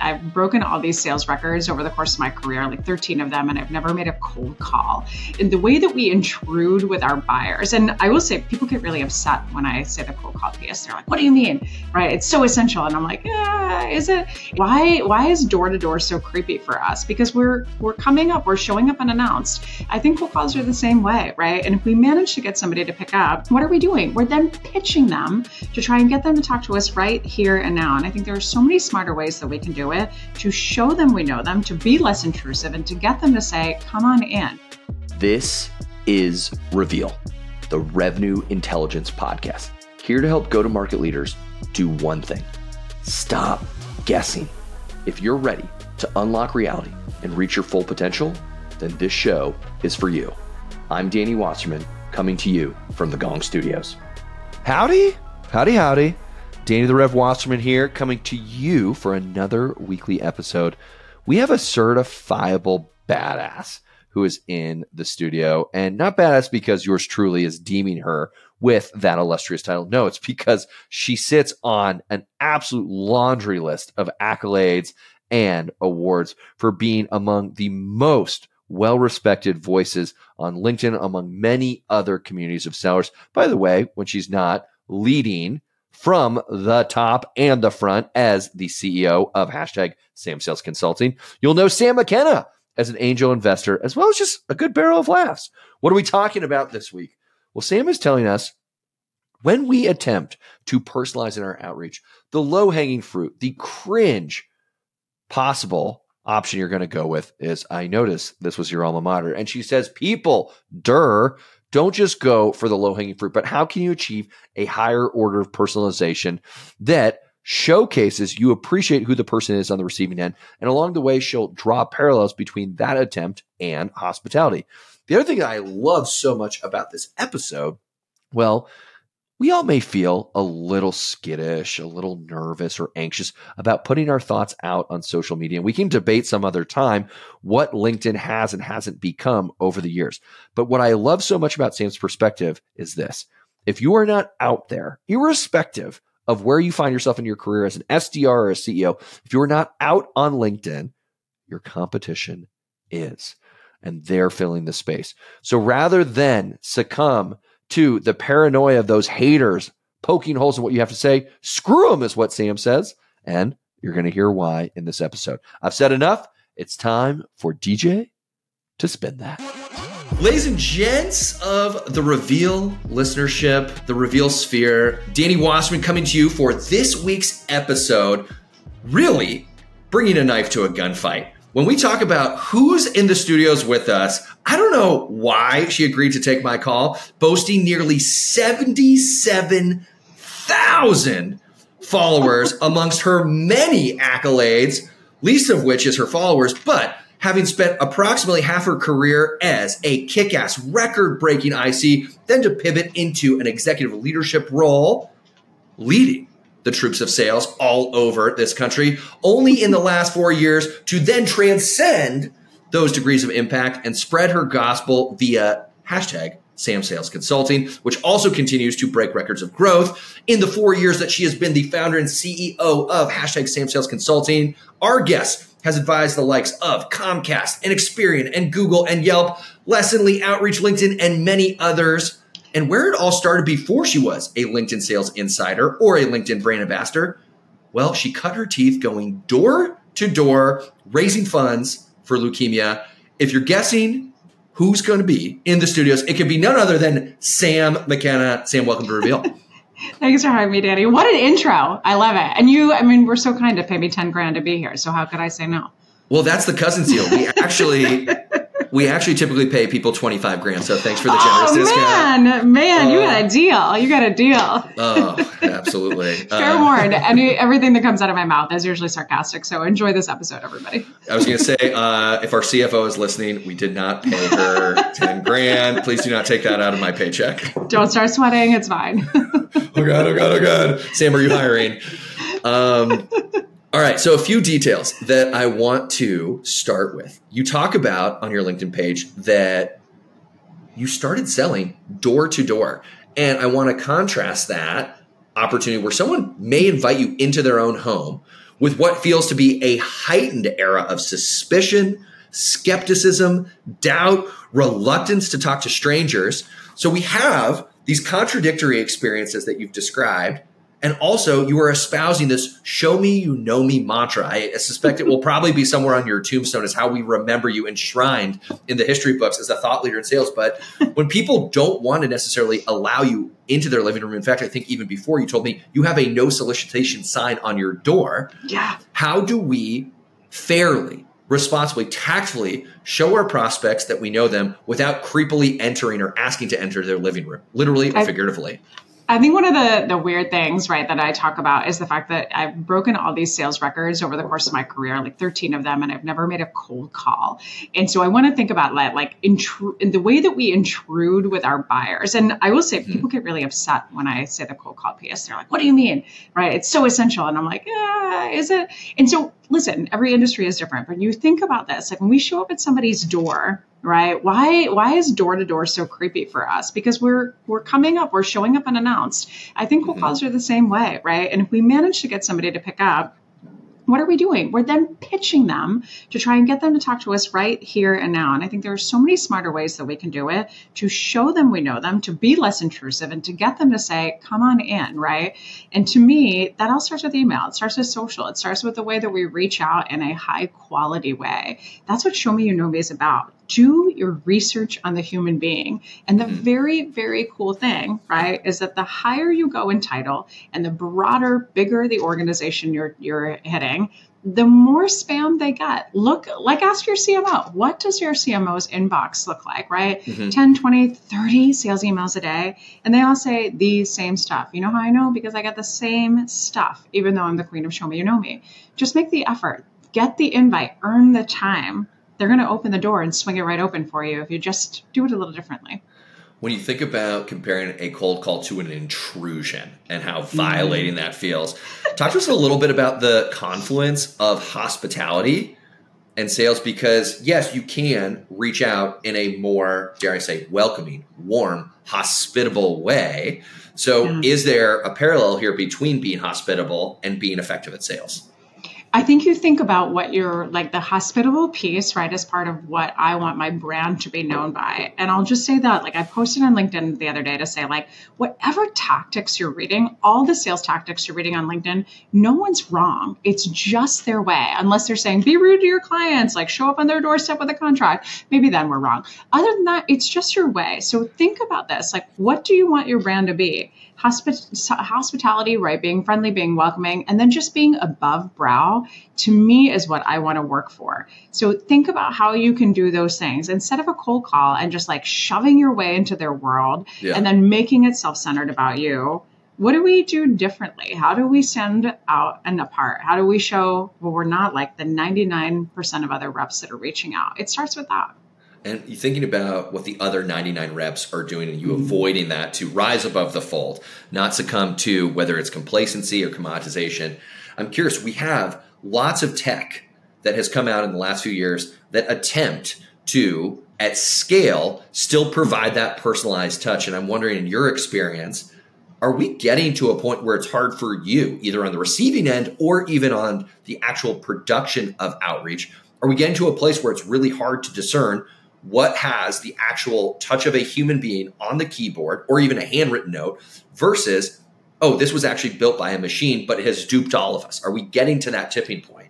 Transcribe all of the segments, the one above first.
I've broken all these sales records over the course of my career, like 13 of them, and I've never made a cold call. And the way that we intrude with our buyers, and I will say people get really upset when I say the cold call piece. They're like, "What do you mean?" Right? It's so essential, and I'm like, "Yeah, is it? Why? Why is door to door so creepy for us? Because we're we're coming up, we're showing up unannounced. I think cold calls are the same way, right? And if we manage to get somebody to pick up, what are we doing? We're then pitching them to try and get them to talk to us right here and now. And I think there are so many smarter ways that we can do it to show them we know them, to be less intrusive, and to get them to say, come on in. This is Reveal, the Revenue Intelligence Podcast, here to help go to market leaders do one thing stop guessing. If you're ready to unlock reality and reach your full potential, then this show is for you. I'm Danny Wasserman, coming to you from the Gong Studios. Howdy, howdy, howdy. Danny the Rev Wasserman here, coming to you for another weekly episode. We have a certifiable badass who is in the studio, and not badass because yours truly is deeming her with that illustrious title. No, it's because she sits on an absolute laundry list of accolades and awards for being among the most well respected voices on LinkedIn among many other communities of sellers. By the way, when she's not leading from the top and the front as the CEO of hashtag Sam Sales Consulting, you'll know Sam McKenna as an angel investor, as well as just a good barrel of laughs. What are we talking about this week? Well, Sam is telling us when we attempt to personalize in our outreach, the low hanging fruit, the cringe possible option you're going to go with is I notice this was your alma mater. And she says, people, dur, don't just go for the low hanging fruit, but how can you achieve a higher order of personalization that showcases you appreciate who the person is on the receiving end? And along the way, she'll draw parallels between that attempt and hospitality. The other thing that I love so much about this episode, well, we all may feel a little skittish, a little nervous or anxious about putting our thoughts out on social media. And we can debate some other time what LinkedIn has and hasn't become over the years. But what I love so much about Sam's perspective is this. If you are not out there, irrespective of where you find yourself in your career as an SDR or a CEO, if you are not out on LinkedIn, your competition is. And they're filling the space. So rather than succumb to the paranoia of those haters poking holes in what you have to say. Screw them, is what Sam says. And you're going to hear why in this episode. I've said enough. It's time for DJ to spin that. Ladies and gents of the Reveal listenership, the Reveal sphere, Danny Wasserman coming to you for this week's episode. Really bringing a knife to a gunfight when we talk about who's in the studios with us, I don't know why she agreed to take my call, boasting nearly 77,000 followers amongst her many accolades, least of which is her followers, but having spent approximately half her career as a kick ass record breaking IC, then to pivot into an executive leadership role, leading the troops of sales all over this country, only in the last four years to then transcend those degrees of impact and spread her gospel via hashtag Sam Sales Consulting, which also continues to break records of growth. In the four years that she has been the founder and CEO of hashtag Sam Sales Consulting, our guest has advised the likes of Comcast and Experian and Google and Yelp, Lessonly, Outreach, LinkedIn, and many others and where it all started before she was a LinkedIn sales insider or a LinkedIn brand ambassador. Well, she cut her teeth going door to door, raising funds for leukemia. If you're guessing who's going to be in the studios, it could be none other than Sam McKenna. Sam, welcome to Reveal. Thanks for having me, Danny. What an intro. I love it. And you, I mean, we're so kind to pay me 10 grand to be here. So how could I say no? Well, that's the cousin deal. We actually we actually typically pay people 25 grand. So thanks for the generous oh, discount. Man, man, uh, you got a deal. You got a deal. Oh, absolutely. Fair uh, warned. Any, everything that comes out of my mouth is usually sarcastic. So enjoy this episode, everybody. I was going to say, uh, if our CFO is listening, we did not pay her 10 grand. Please do not take that out of my paycheck. Don't start sweating. It's fine. oh, God. Oh, God. Oh, God. Sam, are you hiring? Um, all right, so a few details that I want to start with. You talk about on your LinkedIn page that you started selling door to door. And I want to contrast that opportunity where someone may invite you into their own home with what feels to be a heightened era of suspicion, skepticism, doubt, reluctance to talk to strangers. So we have these contradictory experiences that you've described and also, you are espousing this show me you know me mantra. I suspect it will probably be somewhere on your tombstone as how we remember you enshrined in the history books as a thought leader in sales. But when people don't want to necessarily allow you into their living room, in fact, I think even before you told me you have a no solicitation sign on your door. Yeah. How do we fairly, responsibly, tactfully show our prospects that we know them without creepily entering or asking to enter their living room, literally or figuratively? I think one of the the weird things, right, that I talk about is the fact that I've broken all these sales records over the course of my career, like 13 of them, and I've never made a cold call. And so I want to think about that, like intru- in the way that we intrude with our buyers. And I will say, mm-hmm. people get really upset when I say the cold call piece. They're like, "What do you mean?" Right? It's so essential, and I'm like, "Yeah, is it?" And so listen, every industry is different, but you think about this, like when we show up at somebody's door right? Why why is door to door so creepy for us? Because we're we're coming up, we're showing up unannounced. I think mm-hmm. calls are the same way, right? And if we manage to get somebody to pick up, what are we doing? We're then pitching them to try and get them to talk to us right here and now. And I think there are so many smarter ways that we can do it to show them we know them, to be less intrusive, and to get them to say, come on in, right? And to me, that all starts with email. It starts with social. It starts with the way that we reach out in a high quality way. That's what Show Me You Know Me is about do your research on the human being. And the mm-hmm. very, very cool thing, right, is that the higher you go in title and the broader, bigger the organization you're you're hitting, the more spam they get. Look, like ask your CMO, what does your CMO's inbox look like, right? Mm-hmm. 10, 20, 30 sales emails a day. And they all say the same stuff. You know how I know? Because I get the same stuff, even though I'm the queen of show me, you know me. Just make the effort, get the invite, earn the time they're going to open the door and swing it right open for you if you just do it a little differently. When you think about comparing a cold call to an intrusion and how violating mm. that feels, talk to us a little bit about the confluence of hospitality and sales because, yes, you can reach out in a more, dare I say, welcoming, warm, hospitable way. So, yeah. is there a parallel here between being hospitable and being effective at sales? I think you think about what you're like the hospitable piece, right, as part of what I want my brand to be known by. And I'll just say that, like, I posted on LinkedIn the other day to say, like, whatever tactics you're reading, all the sales tactics you're reading on LinkedIn, no one's wrong. It's just their way, unless they're saying, be rude to your clients, like, show up on their doorstep with a contract. Maybe then we're wrong. Other than that, it's just your way. So think about this. Like, what do you want your brand to be? Hospi- hospitality, right? Being friendly, being welcoming, and then just being above brow to me is what I want to work for. So think about how you can do those things instead of a cold call and just like shoving your way into their world yeah. and then making it self centered about you. What do we do differently? How do we send out and apart? How do we show, well, we're not like the 99% of other reps that are reaching out? It starts with that and you thinking about what the other 99 reps are doing and you mm-hmm. avoiding that to rise above the fold not succumb to whether it's complacency or commoditization i'm curious we have lots of tech that has come out in the last few years that attempt to at scale still provide that personalized touch and i'm wondering in your experience are we getting to a point where it's hard for you either on the receiving end or even on the actual production of outreach are we getting to a place where it's really hard to discern what has the actual touch of a human being on the keyboard or even a handwritten note versus, oh, this was actually built by a machine, but it has duped all of us? Are we getting to that tipping point?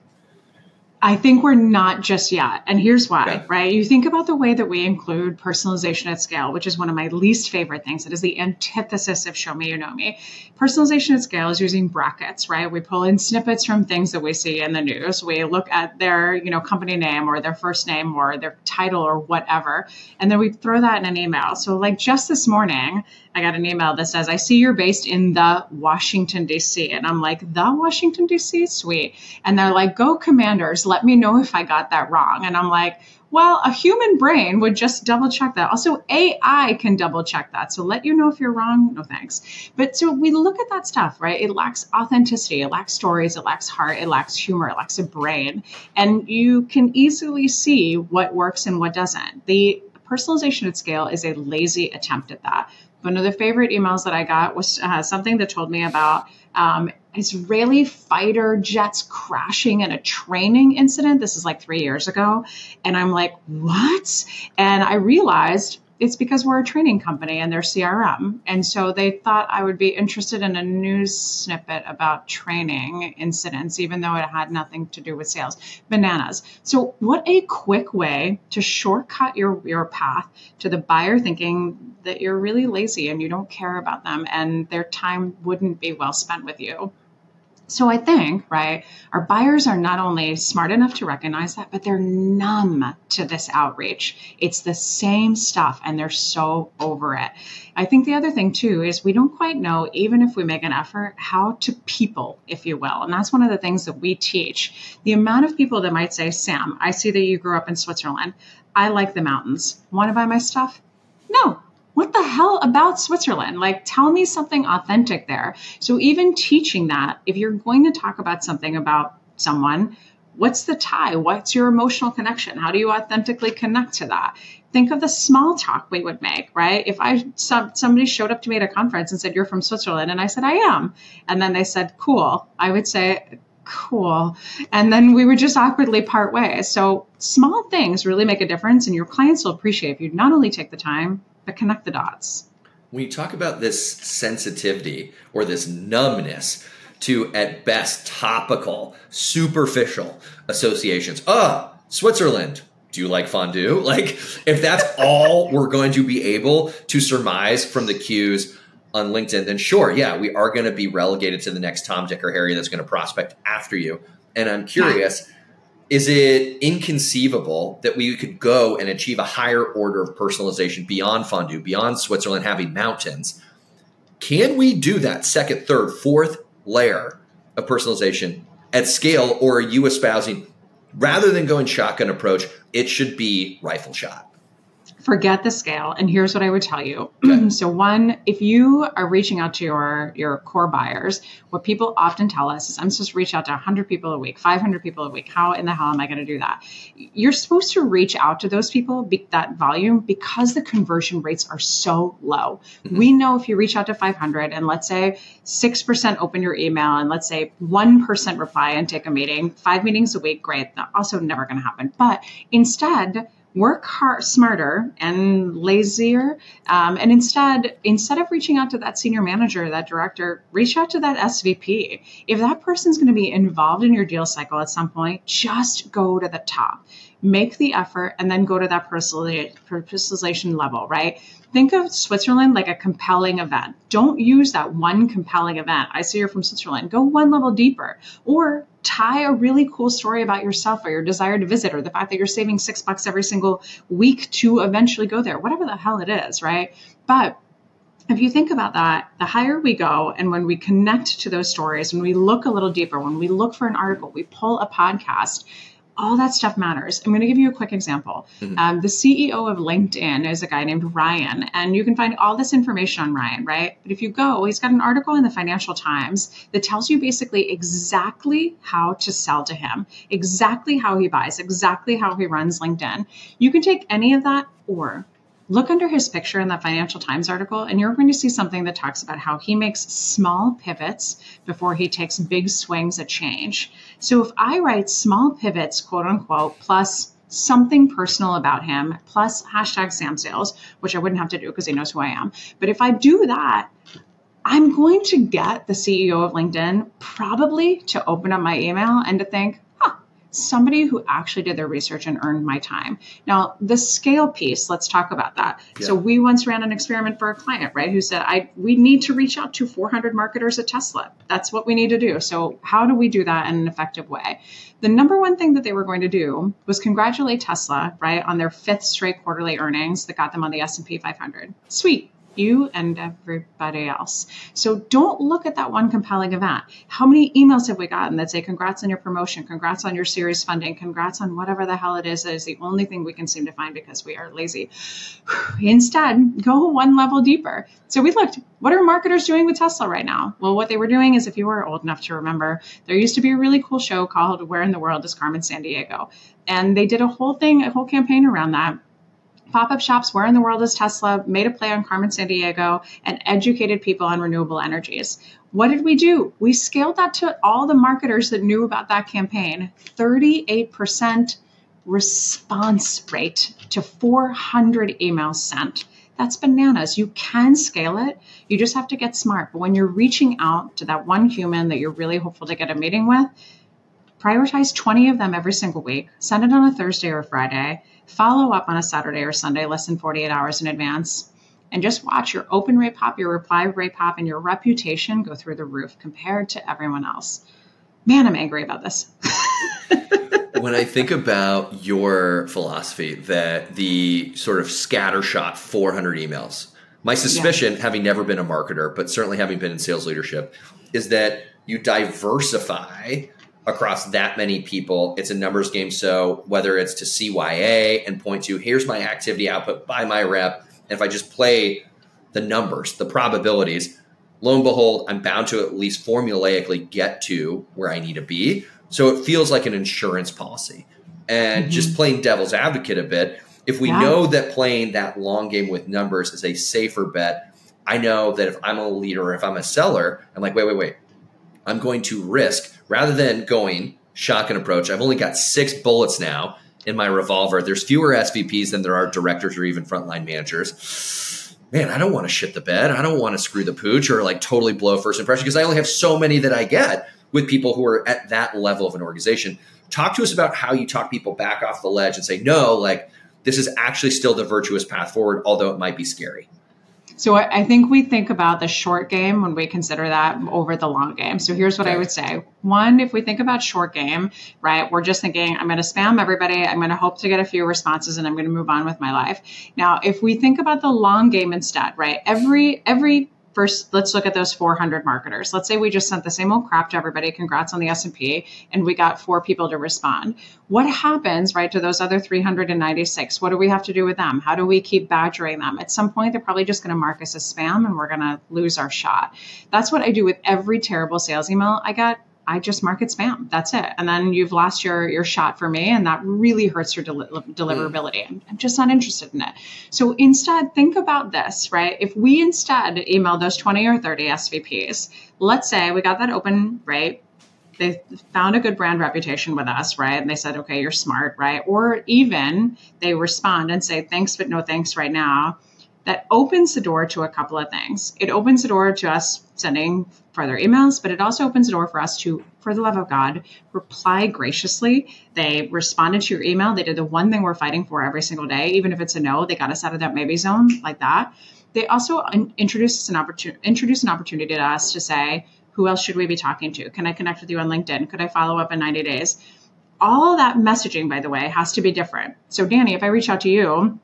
I think we're not just yet. And here's why, right? You think about the way that we include personalization at scale, which is one of my least favorite things. It is the antithesis of show me, you know me. Personalization at scale is using brackets, right? We pull in snippets from things that we see in the news. We look at their, you know, company name or their first name or their title or whatever. And then we throw that in an email. So like just this morning, I got an email that says, I see you're based in the Washington, D.C. And I'm like, the Washington, D.C.? Sweet. And they're like, go commanders. Let me know if I got that wrong. And I'm like, well, a human brain would just double check that. Also, AI can double check that. So let you know if you're wrong. No thanks. But so we look at that stuff, right? It lacks authenticity, it lacks stories, it lacks heart, it lacks humor, it lacks a brain. And you can easily see what works and what doesn't. The personalization at scale is a lazy attempt at that. One of the favorite emails that I got was uh, something that told me about um, Israeli fighter jets crashing in a training incident. This is like three years ago. And I'm like, what? And I realized it's because we're a training company and they're CRM. And so they thought I would be interested in a news snippet about training incidents, even though it had nothing to do with sales. Bananas. So, what a quick way to shortcut your, your path to the buyer thinking that you're really lazy and you don't care about them and their time wouldn't be well spent with you. So I think, right, our buyers are not only smart enough to recognize that, but they're numb to this outreach. It's the same stuff and they're so over it. I think the other thing too is we don't quite know, even if we make an effort, how to people, if you will. And that's one of the things that we teach. The amount of people that might say, Sam, I see that you grew up in Switzerland. I like the mountains. Want to buy my stuff? No, what the hell about Switzerland? Like, tell me something authentic there. So, even teaching that, if you're going to talk about something about someone, what's the tie? What's your emotional connection? How do you authentically connect to that? Think of the small talk we would make, right? If I somebody showed up to me at a conference and said, You're from Switzerland, and I said, I am. And then they said, Cool. I would say, cool. And then we would just awkwardly part ways. So small things really make a difference, and your clients will appreciate if you not only take the time, but connect the dots. When you talk about this sensitivity or this numbness to, at best, topical, superficial associations, ah, oh, Switzerland, do you like fondue? Like, if that's all we're going to be able to surmise from the cues on LinkedIn, then sure, yeah, we are going to be relegated to the next Tom, Dick, or Harry that's going to prospect after you. And I'm curious is it inconceivable that we could go and achieve a higher order of personalization beyond fondue, beyond Switzerland having mountains? Can we do that second, third, fourth layer of personalization at scale, or are you espousing rather than going shotgun approach, it should be rifle shot? Forget the scale and here's what i would tell you. Okay. so one if you are reaching out to your your core buyers what people often tell us is i'm supposed to reach out to 100 people a week 500 people a week. How in the hell am i going to do that? You're supposed to reach out to those people be, that volume because the conversion rates are so low. Mm-hmm. we know if you reach out to 500 and let's say 6% open your email and let's say 1% reply and take a meeting five meetings a week great That's also never going to happen. But instead work hard, smarter and lazier. Um, and instead, instead of reaching out to that senior manager, that director, reach out to that SVP. If that person's going to be involved in your deal cycle at some point, just go to the top. Make the effort and then go to that personalization level, right? Think of Switzerland like a compelling event. Don't use that one compelling event. I see you're from Switzerland. Go one level deeper. Or tie a really cool story about yourself or your desire to visit or the fact that you're saving six bucks every single week to eventually go there, whatever the hell it is, right? But if you think about that, the higher we go, and when we connect to those stories, when we look a little deeper, when we look for an article, we pull a podcast, all that stuff matters. I'm going to give you a quick example. Mm-hmm. Um, the CEO of LinkedIn is a guy named Ryan, and you can find all this information on Ryan, right? But if you go, he's got an article in the Financial Times that tells you basically exactly how to sell to him, exactly how he buys, exactly how he runs LinkedIn. You can take any of that or Look under his picture in that Financial Times article, and you're going to see something that talks about how he makes small pivots before he takes big swings at change. So if I write small pivots, quote unquote, plus something personal about him, plus hashtag Sam Sales, which I wouldn't have to do because he knows who I am. But if I do that, I'm going to get the CEO of LinkedIn probably to open up my email and to think, somebody who actually did their research and earned my time. Now, the scale piece, let's talk about that. Yeah. So we once ran an experiment for a client, right, who said, I we need to reach out to 400 marketers at Tesla. That's what we need to do. So how do we do that in an effective way? The number one thing that they were going to do was congratulate Tesla, right, on their fifth straight quarterly earnings that got them on the S&P 500. Sweet you and everybody else. So don't look at that one compelling event. How many emails have we gotten that say, congrats on your promotion, congrats on your series funding, congrats on whatever the hell it is that is the only thing we can seem to find because we are lazy. Instead, go one level deeper. So we looked, what are marketers doing with Tesla right now? Well, what they were doing is if you were old enough to remember, there used to be a really cool show called Where in the World is Carmen Sandiego? And they did a whole thing, a whole campaign around that pop up shops, Where in the World is Tesla, made a play on Carmen Sandiego, and educated people on renewable energies. What did we do? We scaled that to all the marketers that knew about that campaign. 38% response rate to 400 emails sent. That's bananas. You can scale it. You just have to get smart. But when you're reaching out to that one human that you're really hopeful to get a meeting with, prioritize 20 of them every single week. Send it on a Thursday or Friday. Follow up on a Saturday or Sunday, less than 48 hours in advance. And just watch your open rate pop, your reply rate pop, and your reputation go through the roof compared to everyone else. Man, I'm angry about this. when I think about your philosophy that the sort of scattershot 400 emails, my suspicion, yeah. having never been a marketer, but certainly having been in sales leadership, is that you diversify across that many people. It's a numbers game. So whether it's to CYA and point to here's my activity output by my rep, and if I just play the numbers, the probabilities, lo and behold, I'm bound to at least formulaically get to where I need to be. So it feels like an insurance policy. And mm-hmm. just playing devil's advocate a bit, if we yeah. know that playing that long game with numbers is a safer bet, I know that if I'm a leader or if I'm a seller, I'm like, wait, wait, wait. I'm going to risk rather than going shotgun approach. I've only got six bullets now in my revolver. There's fewer SVPs than there are directors or even frontline managers. Man, I don't want to shit the bed. I don't want to screw the pooch or like totally blow first impression because I only have so many that I get with people who are at that level of an organization. Talk to us about how you talk people back off the ledge and say, no, like this is actually still the virtuous path forward, although it might be scary. So I think we think about the short game when we consider that over the long game. So here's what. I would say. One, if we think about short game, right, we're just thinking, I'm going to spam everybody. I'm going to hope to get a few responses and I'm going to move on with my life. Now, if we think about the long game instead, right, every, every first let's look at those 400 marketers. Let's say we just sent the same old crap to everybody. Congrats on the s&p and we got four people to respond. What happens right to those other 396 what do we have to do with them? How do we keep badgering them? At some point they're probably just going to mark us as spam and we're going to lose our shot. That's what i do with every terrible sales email i get I just market spam. That's it. And then you've lost your your shot for me, and that really hurts your del- deliverability. I'm, I'm just not interested in it. So instead, think about this, right? If we instead email those 20 or 30 SVPs, let's say we got that open, right? They found a good brand reputation with us, right? And they said, okay, you're smart, right? Or even they respond and say, thanks, but no thanks right now that opens the door to a couple of things. It opens the door to us sending further emails, but it also opens the door for us to, for the love of God, reply graciously. They responded to your email. They did the one thing we're fighting for every single day, even if it's a no. They got us out of that maybe zone like that. They also introduced an opportunity, introduced an opportunity to us to say, who else should we be talking to? Can I connect with you on LinkedIn? Could I follow up in 90 days? All that messaging, by the way, has to be different. So, Danny, if I reach out to you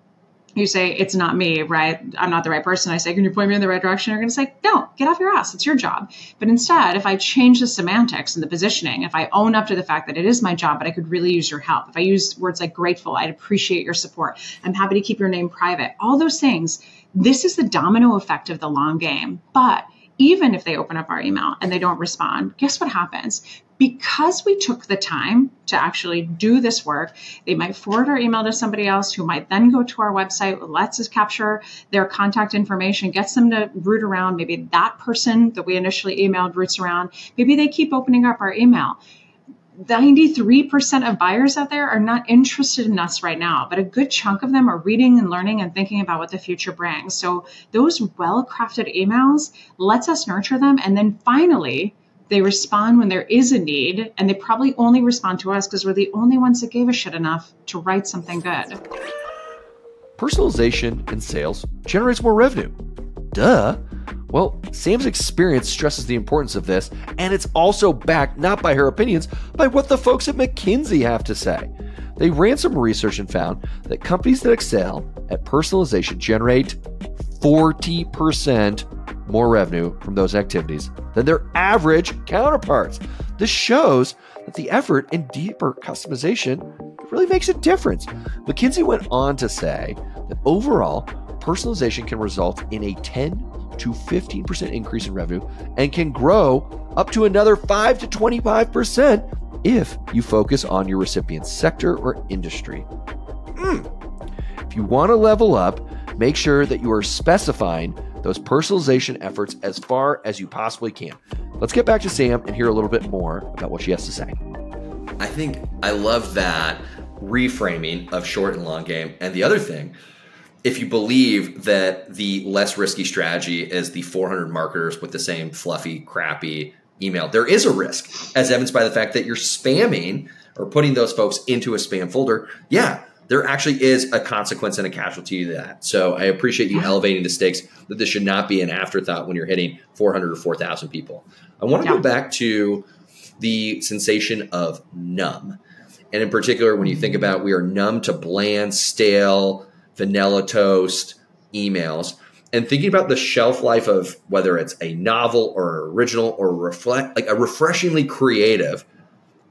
you say it's not me, right? I'm not the right person. I say, can you point me in the right direction? You're going to say, no, get off your ass. It's your job. But instead, if I change the semantics and the positioning, if I own up to the fact that it is my job, but I could really use your help, if I use words like grateful, I'd appreciate your support. I'm happy to keep your name private. All those things. This is the domino effect of the long game. But even if they open up our email and they don't respond, guess what happens? Because we took the time to actually do this work, they might forward our email to somebody else who might then go to our website, lets us capture their contact information, gets them to root around. Maybe that person that we initially emailed roots around. Maybe they keep opening up our email. 93% of buyers out there are not interested in us right now, but a good chunk of them are reading and learning and thinking about what the future brings. So those well-crafted emails lets us nurture them and then finally they respond when there is a need and they probably only respond to us because we're the only ones that gave a shit enough to write something good. Personalization in sales generates more revenue. Duh. Well, Sam's experience stresses the importance of this, and it's also backed not by her opinions, by what the folks at McKinsey have to say. They ran some research and found that companies that excel at personalization generate 40% more revenue from those activities than their average counterparts. This shows that the effort in deeper customization really makes a difference. McKinsey went on to say that overall, personalization can result in a 10 to 15% increase in revenue and can grow up to another 5 to 25% if you focus on your recipient's sector or industry. Mm. If you want to level up, make sure that you are specifying those personalization efforts as far as you possibly can. Let's get back to Sam and hear a little bit more about what she has to say. I think I love that reframing of short and long game. And the other thing, if you believe that the less risky strategy is the 400 marketers with the same fluffy, crappy email, there is a risk, as evidenced by the fact that you're spamming or putting those folks into a spam folder. Yeah, there actually is a consequence and a casualty to that. So I appreciate you elevating the stakes that this should not be an afterthought when you're hitting 400 or 4,000 people. I want to yeah. go back to the sensation of numb. And in particular, when you think about we are numb to bland, stale, vanilla toast emails, and thinking about the shelf life of whether it's a novel or original or reflect like a refreshingly creative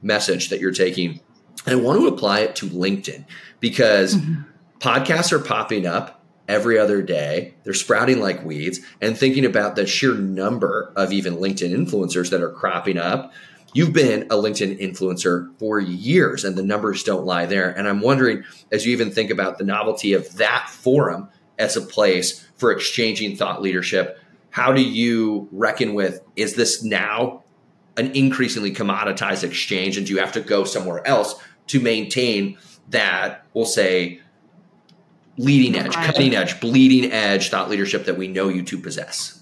message that you're taking. And I want to apply it to LinkedIn because mm-hmm. podcasts are popping up every other day. They're sprouting like weeds. And thinking about the sheer number of even LinkedIn influencers that are cropping up You've been a LinkedIn influencer for years and the numbers don't lie there. And I'm wondering, as you even think about the novelty of that forum as a place for exchanging thought leadership, how do you reckon with is this now an increasingly commoditized exchange? And do you have to go somewhere else to maintain that, we'll say, leading edge, cutting edge, bleeding edge thought leadership that we know you to possess?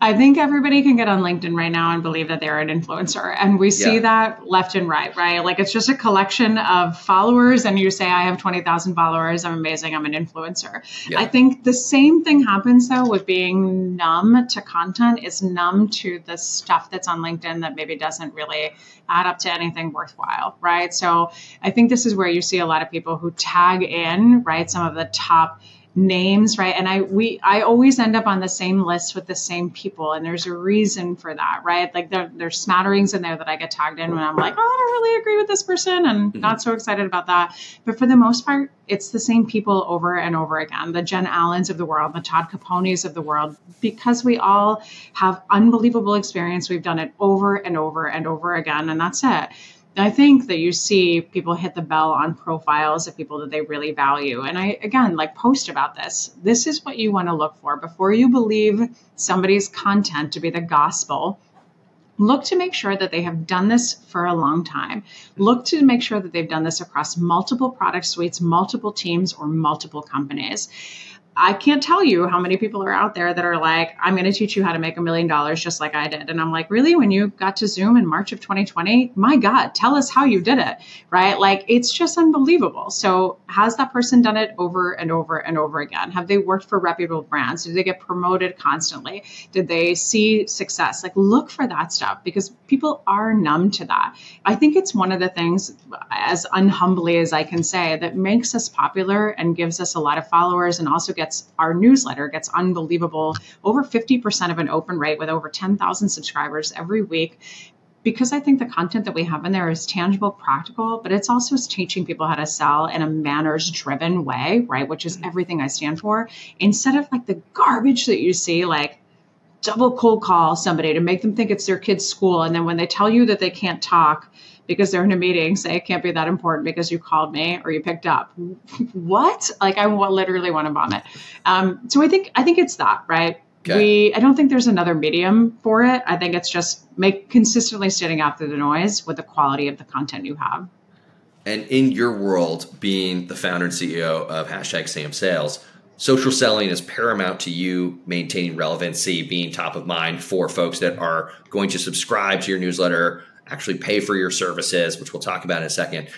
I think everybody can get on LinkedIn right now and believe that they're an influencer. And we see yeah. that left and right, right? Like it's just a collection of followers, and you say, I have 20,000 followers. I'm amazing. I'm an influencer. Yeah. I think the same thing happens though with being numb to content, is numb to the stuff that's on LinkedIn that maybe doesn't really add up to anything worthwhile, right? So I think this is where you see a lot of people who tag in, right? Some of the top names right? And i we i always end up on the same list with the same people and there's a reason for that right? Like there, there's smatterings in there that i get tagged in when i'm like oh i don't really agree with this person and mm-hmm. not so excited about that. But for the most part it's the same people over and over again. The jen allens of the world the todd caponis of the world because we all have unbelievable experience we've done it over and over and over again and that's it I think that you see people hit the bell on profiles of people that they really value. And I, again, like post about this. This is what you want to look for before you believe somebody's content to be the gospel. Look to make sure that they have done this for a long time. Look to make sure that they've done this across multiple product suites, multiple teams, or multiple companies. I can't tell you how many people are out there that are like, I'm going to teach you how to make a million dollars just like I did. And I'm like, really? When you got to Zoom in March of 2020? My God, tell us how you did it, right? Like, it's just unbelievable. So, has that person done it over and over and over again? Have they worked for reputable brands? Did they get promoted constantly? Did they see success? Like, look for that stuff because people are numb to that. I think it's one of the things, as unhumbly as I can say, that makes us popular and gives us a lot of followers and also gets gets our newsletter gets unbelievable over 50% of an open rate with over 10,000 subscribers every week because I think the content that we have in there is tangible, practical, but it's also teaching people how to sell in a manners driven way, right? Which is mm-hmm. everything I stand for. Instead of like the garbage that you see, like double cold call somebody to make them think it's their kid's school. And then when they tell you that they can't talk, because they're in a meeting say it can't be that important because you called me or you picked up. What? Like i literally want to vomit. Um, so i think i think it's that right? Okay. we i don't think there's another medium for it. I think it's just make consistently standing out through the noise with the quality of the content you have. And in your world being the founder and ceo of hashtag sam sales social selling is paramount to you maintaining relevancy being top of mind for folks that are going to subscribe to your newsletter actually pay for your services, which we'll talk about in a second.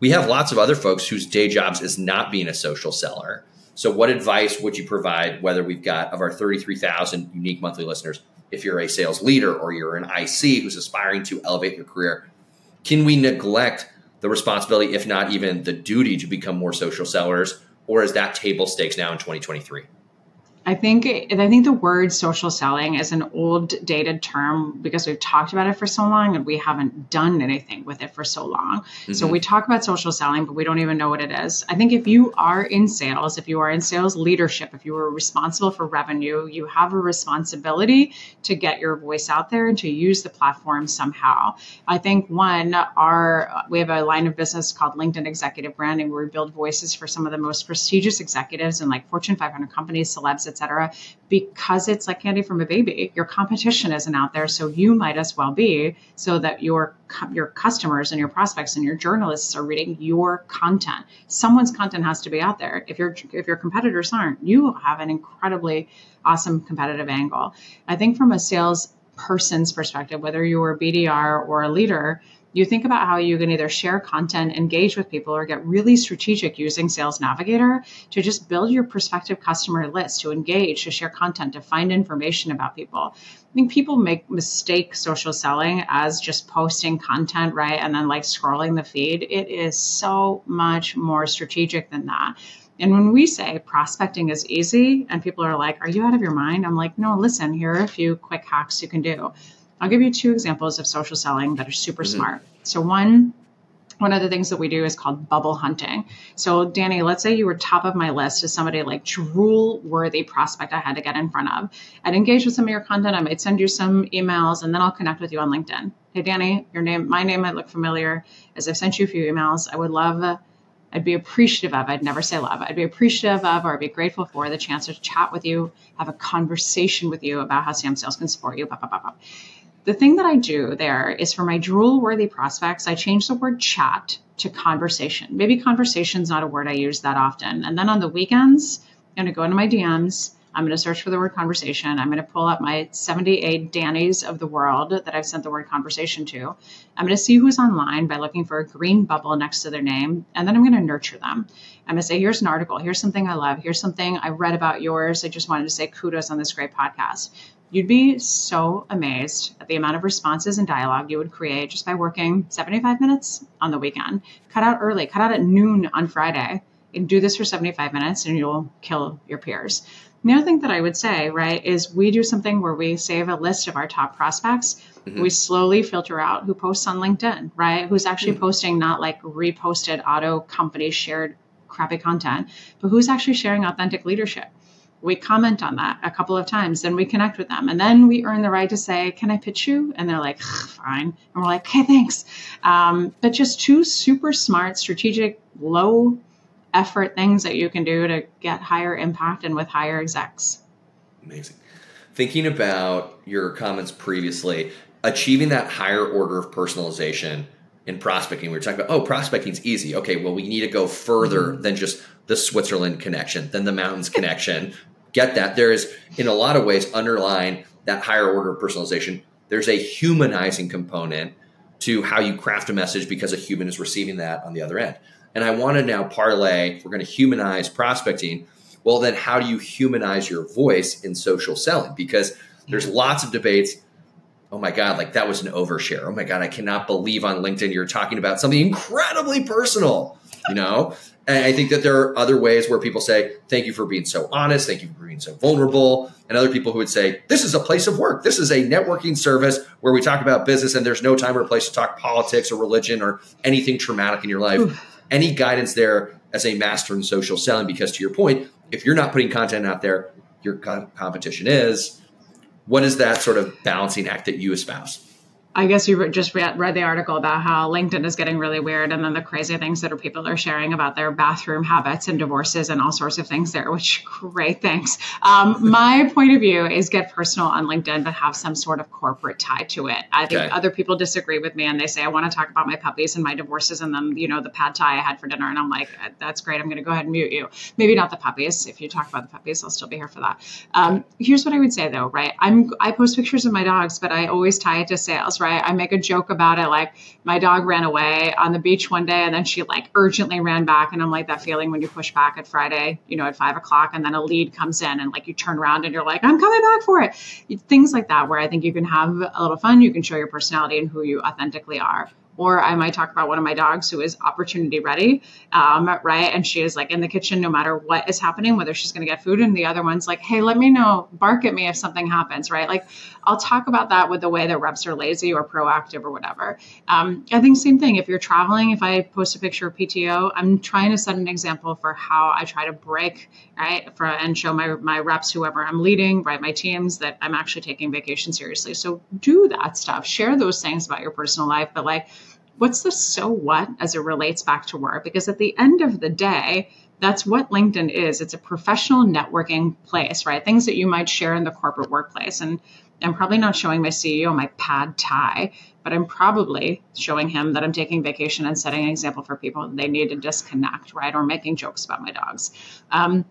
We have lots of other folks whose day jobs is not being a social seller. So, what advice would you provide, whether we've got of our 33,000 unique monthly listeners, if you're a sales leader or you're an IC who's aspiring to elevate your career? Can we neglect the responsibility, if not even the duty, to become more social sellers? Or is that table stakes now in 2023? I think I think the word social selling is an old dated term because we've talked about it for so long and we haven't done anything with it for so long. Mm-hmm. So we talk about social selling, but we don't even know what it is. I think if you are in sales, if you are in sales leadership, if you are responsible for revenue, you have a responsibility to get your voice out there and to use the platform somehow. I think one, our we have a line of business called LinkedIn Executive Branding where we build voices for some of the most prestigious executives in like Fortune 500 companies, celebs, etc cetera, because it's like candy from a baby. Your competition isn't out there, so you might as well be, so that your your customers and your prospects and your journalists are reading your content. Someone's content has to be out there. If your if your competitors aren't, you have an incredibly awesome competitive angle. I think from a sales person's perspective, whether you're a BDR or a leader, you think about how you can either share content, engage with people, or get really strategic using Sales Navigator to just build your prospective customer list, to engage, to share content, to find information about people. I think people make mistake social selling as just posting content, right? And then like scrolling the feed. It is so much more strategic than that. And when we say prospecting is easy and people are like, Are you out of your mind? I'm like, No, listen, here are a few quick hacks you can do. I'll give you two examples of social selling that are super mm-hmm. smart. So one one of the things that we do is called bubble hunting. So, Danny, let's say you were top of my list as somebody like drool worthy prospect I had to get in front of. I'd engage with some of your content. I might send you some emails and then I'll connect with you on LinkedIn. Hey, Danny, your name, my name might look familiar as I've sent you a few emails. I would love, I'd be appreciative of, I'd never say love, I'd be appreciative of or I'd be grateful for the chance to chat with you, have a conversation with you about how Sam Sales can support you. Blah, blah, blah, the thing that I do there is for my drool worthy prospects, I change the word chat to conversation. Maybe conversation is not a word I use that often. And then on the weekends, I'm going to go into my DMs. I'm going to search for the word conversation. I'm going to pull up my 78 Dannies of the world that I've sent the word conversation to. I'm going to see who's online by looking for a green bubble next to their name. And then I'm going to nurture them. I'm going to say, here's an article. Here's something I love. Here's something I read about yours. I just wanted to say kudos on this great podcast. You'd be so amazed at the amount of responses and dialogue you would create just by working 75 minutes on the weekend. Cut out early, cut out at noon on Friday, and do this for 75 minutes, and you'll kill your peers. The other thing that I would say, right, is we do something where we save a list of our top prospects. Mm-hmm. We slowly filter out who posts on LinkedIn, right? Who's actually mm-hmm. posting not like reposted auto company shared crappy content, but who's actually sharing authentic leadership we comment on that a couple of times then we connect with them. And then we earn the right to say can i pitch you? And they're like fine. And we're like okay thanks. Um, but just two super smart strategic low effort things that you can do to get higher impact and with higher execs. Amazing. Thinking about your comments previously achieving that higher order of personalization in prospecting we were talking about oh prospecting's easy. Okay well we need to go further mm-hmm. than just the Switzerland connection, then the mountains connection. Get that. There is, in a lot of ways, underlying that higher order of personalization, there's a humanizing component to how you craft a message because a human is receiving that on the other end. And I want to now parlay, if we're going to humanize prospecting, well, then how do you humanize your voice in social selling? Because there's mm-hmm. lots of debates. Oh my God, like that was an overshare. Oh my God, I cannot believe on LinkedIn you're talking about something incredibly personal, you know? And I think that there are other ways where people say, thank you for being so honest. Thank you for being so vulnerable. And other people who would say, this is a place of work. This is a networking service where we talk about business and there's no time or place to talk politics or religion or anything traumatic in your life. Any guidance there as a master in social selling? Because to your point, if you're not putting content out there, your competition is. What is that sort of balancing act that you espouse? I guess you just read, read, the article about how LinkedIn is getting really weird, and then the crazy things that are people are sharing about their bathroom habits and divorces and all sorts of things there. Which great, thanks. Um, my point of view is get personal on LinkedIn, but have some sort of corporate tie to it. I think okay. other people disagree with me, and they say I want to talk about my puppies and my divorces, and then you know the pad thai I had for dinner, and I'm like, that's great. I'm going to go ahead and mute you. Maybe not the puppies. If you talk about the puppies, I'll still be here for that. Um, here's what I would say though, right? I'm I post pictures of my dogs, but I always tie it to sales, right? I make a joke about it. Like my dog ran away on the beach one day and then she like urgently ran back. And I'm like that feeling when you push back at Friday, you know, at five o'clock and then a lead comes in and like you turn around and you're like, I'm coming back for it. Things like that, where I think you can have a little fun. You can show your personality and who you authentically are. Or I might talk about one of my dogs who is opportunity ready, um, right? And she is like in the kitchen no matter what is happening, whether she's going to get food. And the other one's like, hey, let me know, bark at me if something happens, right? Like I'll talk about that with the way that reps are lazy or proactive or whatever. Um, I think same thing. If you're traveling, if I post a picture of PTO, I'm trying to set an example for how I try to break, right? For and show my my reps, whoever I'm leading, right, my teams that I'm actually taking vacation seriously. So do that stuff. Share those things about your personal life, but like what's the so what as it relates back to work? Because at the end of the day, that's what LinkedIn is. It's a professional networking place, right? Things that you might share in the corporate workplace. And I'm probably not showing my CEO my pad thai, but I'm probably showing him that I'm taking vacation and setting an example for people that they need to disconnect, right? Or making jokes about my dogs. Um,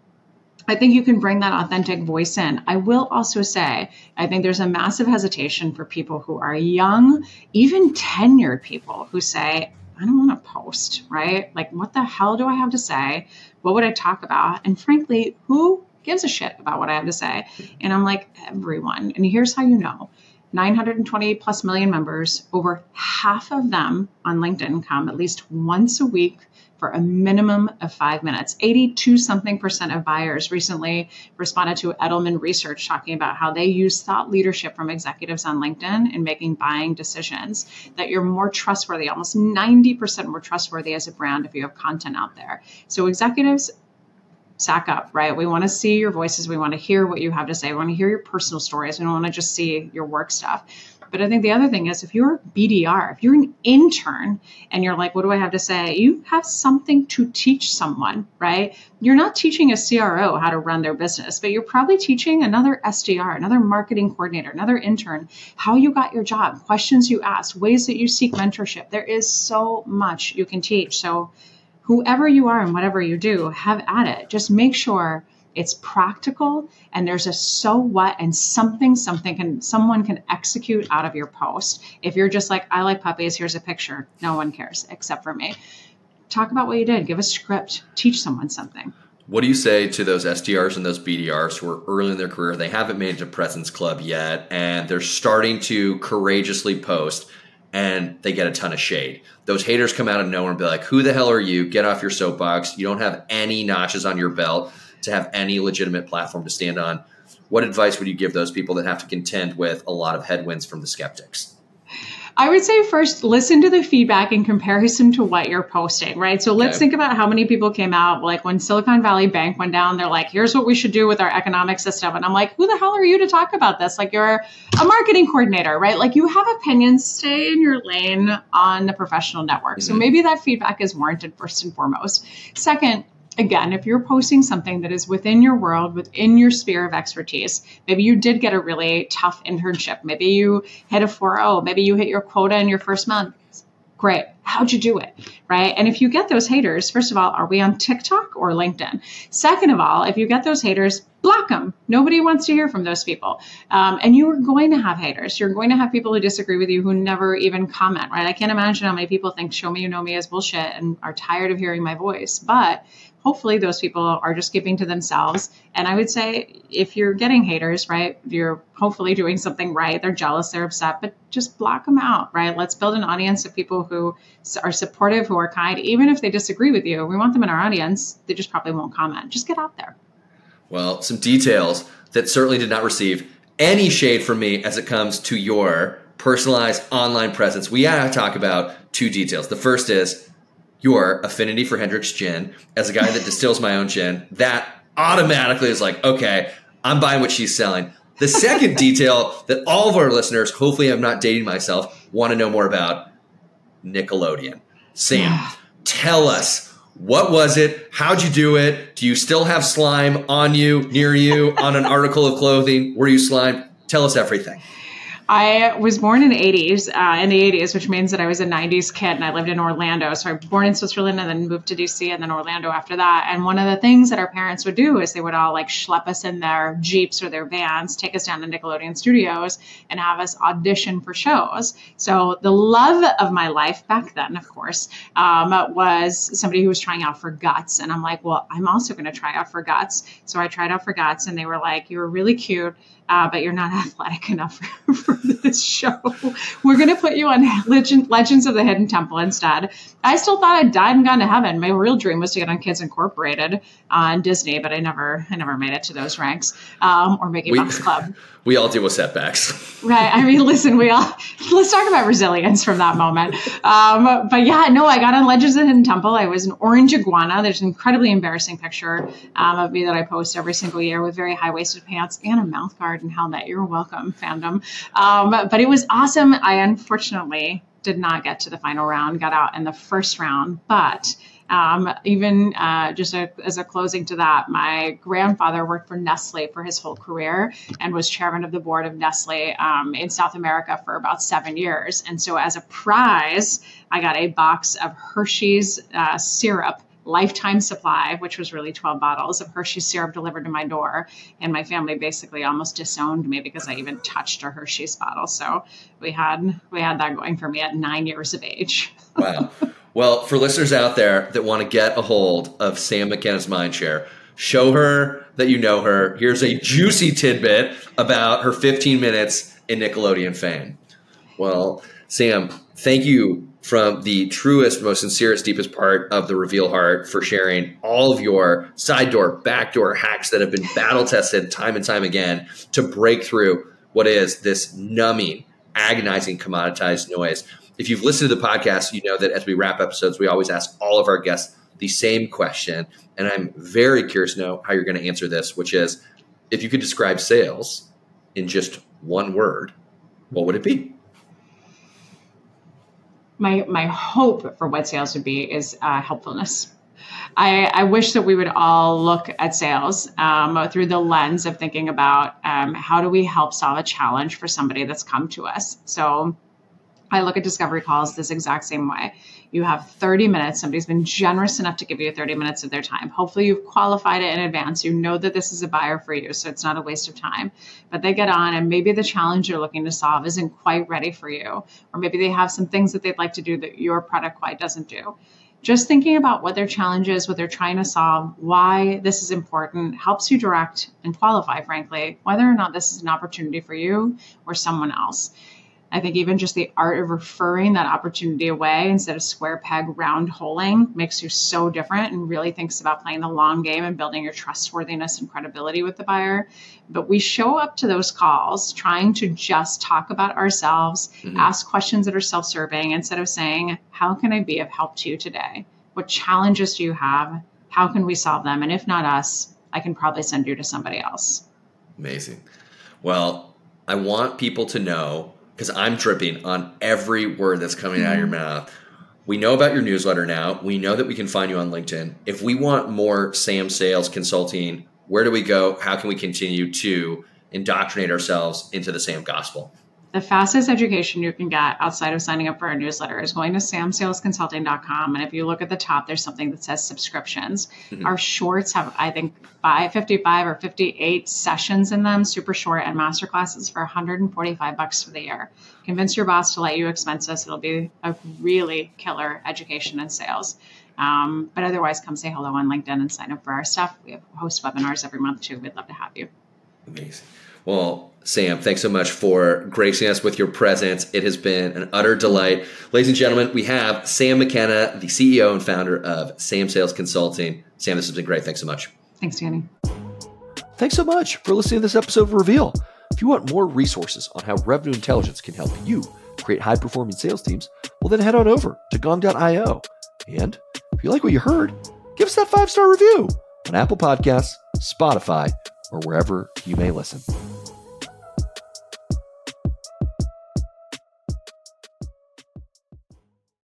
I think you can bring that authentic voice in. I will also say, I think there's a massive hesitation for people who are young, even tenured people who say, I don't want to post, right? Like, what the hell do I have to say? What would I talk about? And frankly, who gives a shit about what I have to say? And I'm like, everyone. And here's how you know 920 plus million members, over half of them on LinkedIn come at least once a week for a minimum of five minutes. 82 something percent of buyers recently responded to Edelman research talking about how they use thought leadership from executives on LinkedIn in making buying decisions, that you're more trustworthy, almost 90% more trustworthy as a brand if you have content out there. So executives sack up, right? We want to see your voices. We want to hear what you have to say. We want to hear your personal stories. We don't want to just see your work stuff. But I think the other thing is if you're BDR, if you're an intern and you're like, what do I have to say? You have something to teach someone, right? You're not teaching a CRO how to run their business, but you're probably teaching another SDR, another marketing coordinator, another intern, how you got your job, questions you asked, ways that you seek mentorship. There is so much you can teach. So whoever you are and whatever you do, have at it. Just make sure it's practical and there's a so what and something something can someone can execute out of your post if you're just like i like puppies here's a picture no one cares except for me talk about what you did give a script teach someone something what do you say to those SDRs and those BDRs who are early in their career? They haven't made it to President's Club yet, and they're starting to courageously post, and they get a ton of shade. Those haters come out of nowhere and be like, "Who the hell are you? Get off your soapbox! You don't have any notches on your belt." To have any legitimate platform to stand on. What advice would you give those people that have to contend with a lot of headwinds from the skeptics? I would say first listen to the feedback in comparison to what you're posting, right? So let's okay. think about how many people came out. Like when Silicon Valley Bank went down, they're like, here's what we should do with our economic system. And I'm like, who the hell are you to talk about this? Like you're a marketing coordinator, right? Like you have opinions, stay in your lane on the professional network. Mm-hmm. So maybe that feedback is warranted first and foremost. Second, again, if you're posting something that is within your world, within your sphere of expertise, maybe you did get a really tough internship, maybe you hit a 4.0, maybe you hit your quota in your first month. Great. How'd you do it? Right. And if you get those haters, first of all, are we on TikTok or LinkedIn? Second of all, if you get those haters, block them. Nobody wants to hear from those people. Um, and you are going to have haters. You're going to have people who disagree with you who never even comment, right? I can't imagine how many people think show me you know me is bullshit and are tired of hearing my voice. But hopefully those people are just keeping to themselves. And I would say if you're getting haters, right, you're hopefully doing something right. They're jealous, they're upset, but just block them out, right? Let's build an audience of people who are supportive, who are kind. Even if they disagree with you, we want them in our audience. They just probably won't comment. Just get out there. Well, some details that certainly did not receive any shade from me as it comes to your personalized online presence. We gotta talk about two details. The first is your affinity for Hendrick's gin as a guy that distills my own gin, that automatically is like, okay, I'm buying what she's selling. The second detail that all of our listeners, hopefully I'm not dating myself, want to know more about Nickelodeon. Sam, tell us what was it? How'd you do it? Do you still have slime on you, near you, on an article of clothing? Were you slimed? Tell us everything. I was born in the 80s, uh, in the 80s, which means that I was a 90s kid and I lived in Orlando. So I was born in Switzerland and then moved to DC and then Orlando after that. And one of the things that our parents would do is they would all like schlep us in their Jeeps or their vans, take us down to Nickelodeon studios and have us audition for shows. So the love of my life back then, of course, um, was somebody who was trying out for Guts. And I'm like, well, I'm also going to try out for Guts. So I tried out for Guts and they were like, you were really cute uh, but you're not athletic enough for, for this show. We're going to put you on Legend, Legends of the Hidden Temple instead. I still thought I'd died and gone to heaven. My real dream was to get on Kids Incorporated on Disney, but I never, I never made it to those ranks um, or Mickey Mouse Club. We all deal with setbacks. Right. I mean, listen, we all let's talk about resilience from that moment. Um, but yeah, no, I got on Legends of the Hidden Temple. I was an orange iguana. There's an incredibly embarrassing picture um, of me that I post every single year with very high waisted pants and a mouth guard and helmet. You're welcome, fandom. Um, but it was awesome. I unfortunately did not get to the final round, got out in the first round, but um, even uh, just a, as a closing to that, my grandfather worked for Nestle for his whole career and was chairman of the board of Nestle um, in South America for about seven years. And so, as a prize, I got a box of Hershey's uh, syrup lifetime supply, which was really 12 bottles of Hershey syrup delivered to my door. And my family basically almost disowned me because I even touched a Hershey's bottle. So we had we had that going for me at nine years of age. wow. Well, for listeners out there that want to get a hold of Sam McKenna's Mindshare, show her that you know her. Here's a juicy tidbit about her 15 minutes in Nickelodeon fame. Well, Sam, thank you from the truest, most sincerest, deepest part of the Reveal Heart for sharing all of your side door, back door hacks that have been battle tested time and time again to break through what is this numbing, agonizing, commoditized noise if you've listened to the podcast, you know that as we wrap episodes, we always ask all of our guests the same question. And I'm very curious to know how you're going to answer this, which is if you could describe sales in just one word, what would it be? My, my hope for what sales would be is uh, helpfulness. I, I, wish that we would all look at sales um, through the lens of thinking about um, how do we help solve a challenge for somebody that's come to us. So I look at discovery calls this exact same way. You have 30 minutes. Somebody's been generous enough to give you 30 minutes of their time. Hopefully, you've qualified it in advance. You know that this is a buyer for you, so it's not a waste of time. But they get on, and maybe the challenge you're looking to solve isn't quite ready for you, or maybe they have some things that they'd like to do that your product quite doesn't do. Just thinking about what their challenge is, what they're trying to solve, why this is important, helps you direct and qualify, frankly, whether or not this is an opportunity for you or someone else. I think even just the art of referring that opportunity away instead of square peg round holing makes you so different and really thinks about playing the long game and building your trustworthiness and credibility with the buyer. But we show up to those calls trying to just talk about ourselves, mm-hmm. ask questions that are self serving instead of saying, How can I be of help to you today? What challenges do you have? How can we solve them? And if not us, I can probably send you to somebody else. Amazing. Well, I want people to know because I'm dripping on every word that's coming out of your mm-hmm. mouth. We know about your newsletter now. We know that we can find you on LinkedIn. If we want more Sam Sales Consulting, where do we go? How can we continue to indoctrinate ourselves into the Sam gospel? The fastest education you can get outside of signing up for our newsletter is going to samsalesconsulting.com. And if you look at the top, there's something that says subscriptions. Mm-hmm. Our shorts have, I think, five, 55 or 58 sessions in them, super short, and master classes for 145 bucks for the year. Convince your boss to let you expense us. It'll be a really killer education and sales. Um, but otherwise, come say hello on LinkedIn and sign up for our stuff. We have host webinars every month too. We'd love to have you. Amazing. Well, Sam, thanks so much for gracing us with your presence. It has been an utter delight. Ladies and gentlemen, we have Sam McKenna, the CEO and founder of Sam Sales Consulting. Sam, this has been great. Thanks so much. Thanks, Danny. Thanks so much for listening to this episode of Reveal. If you want more resources on how revenue intelligence can help you create high performing sales teams, well, then head on over to gong.io. And if you like what you heard, give us that five star review on Apple Podcasts, Spotify, or wherever you may listen.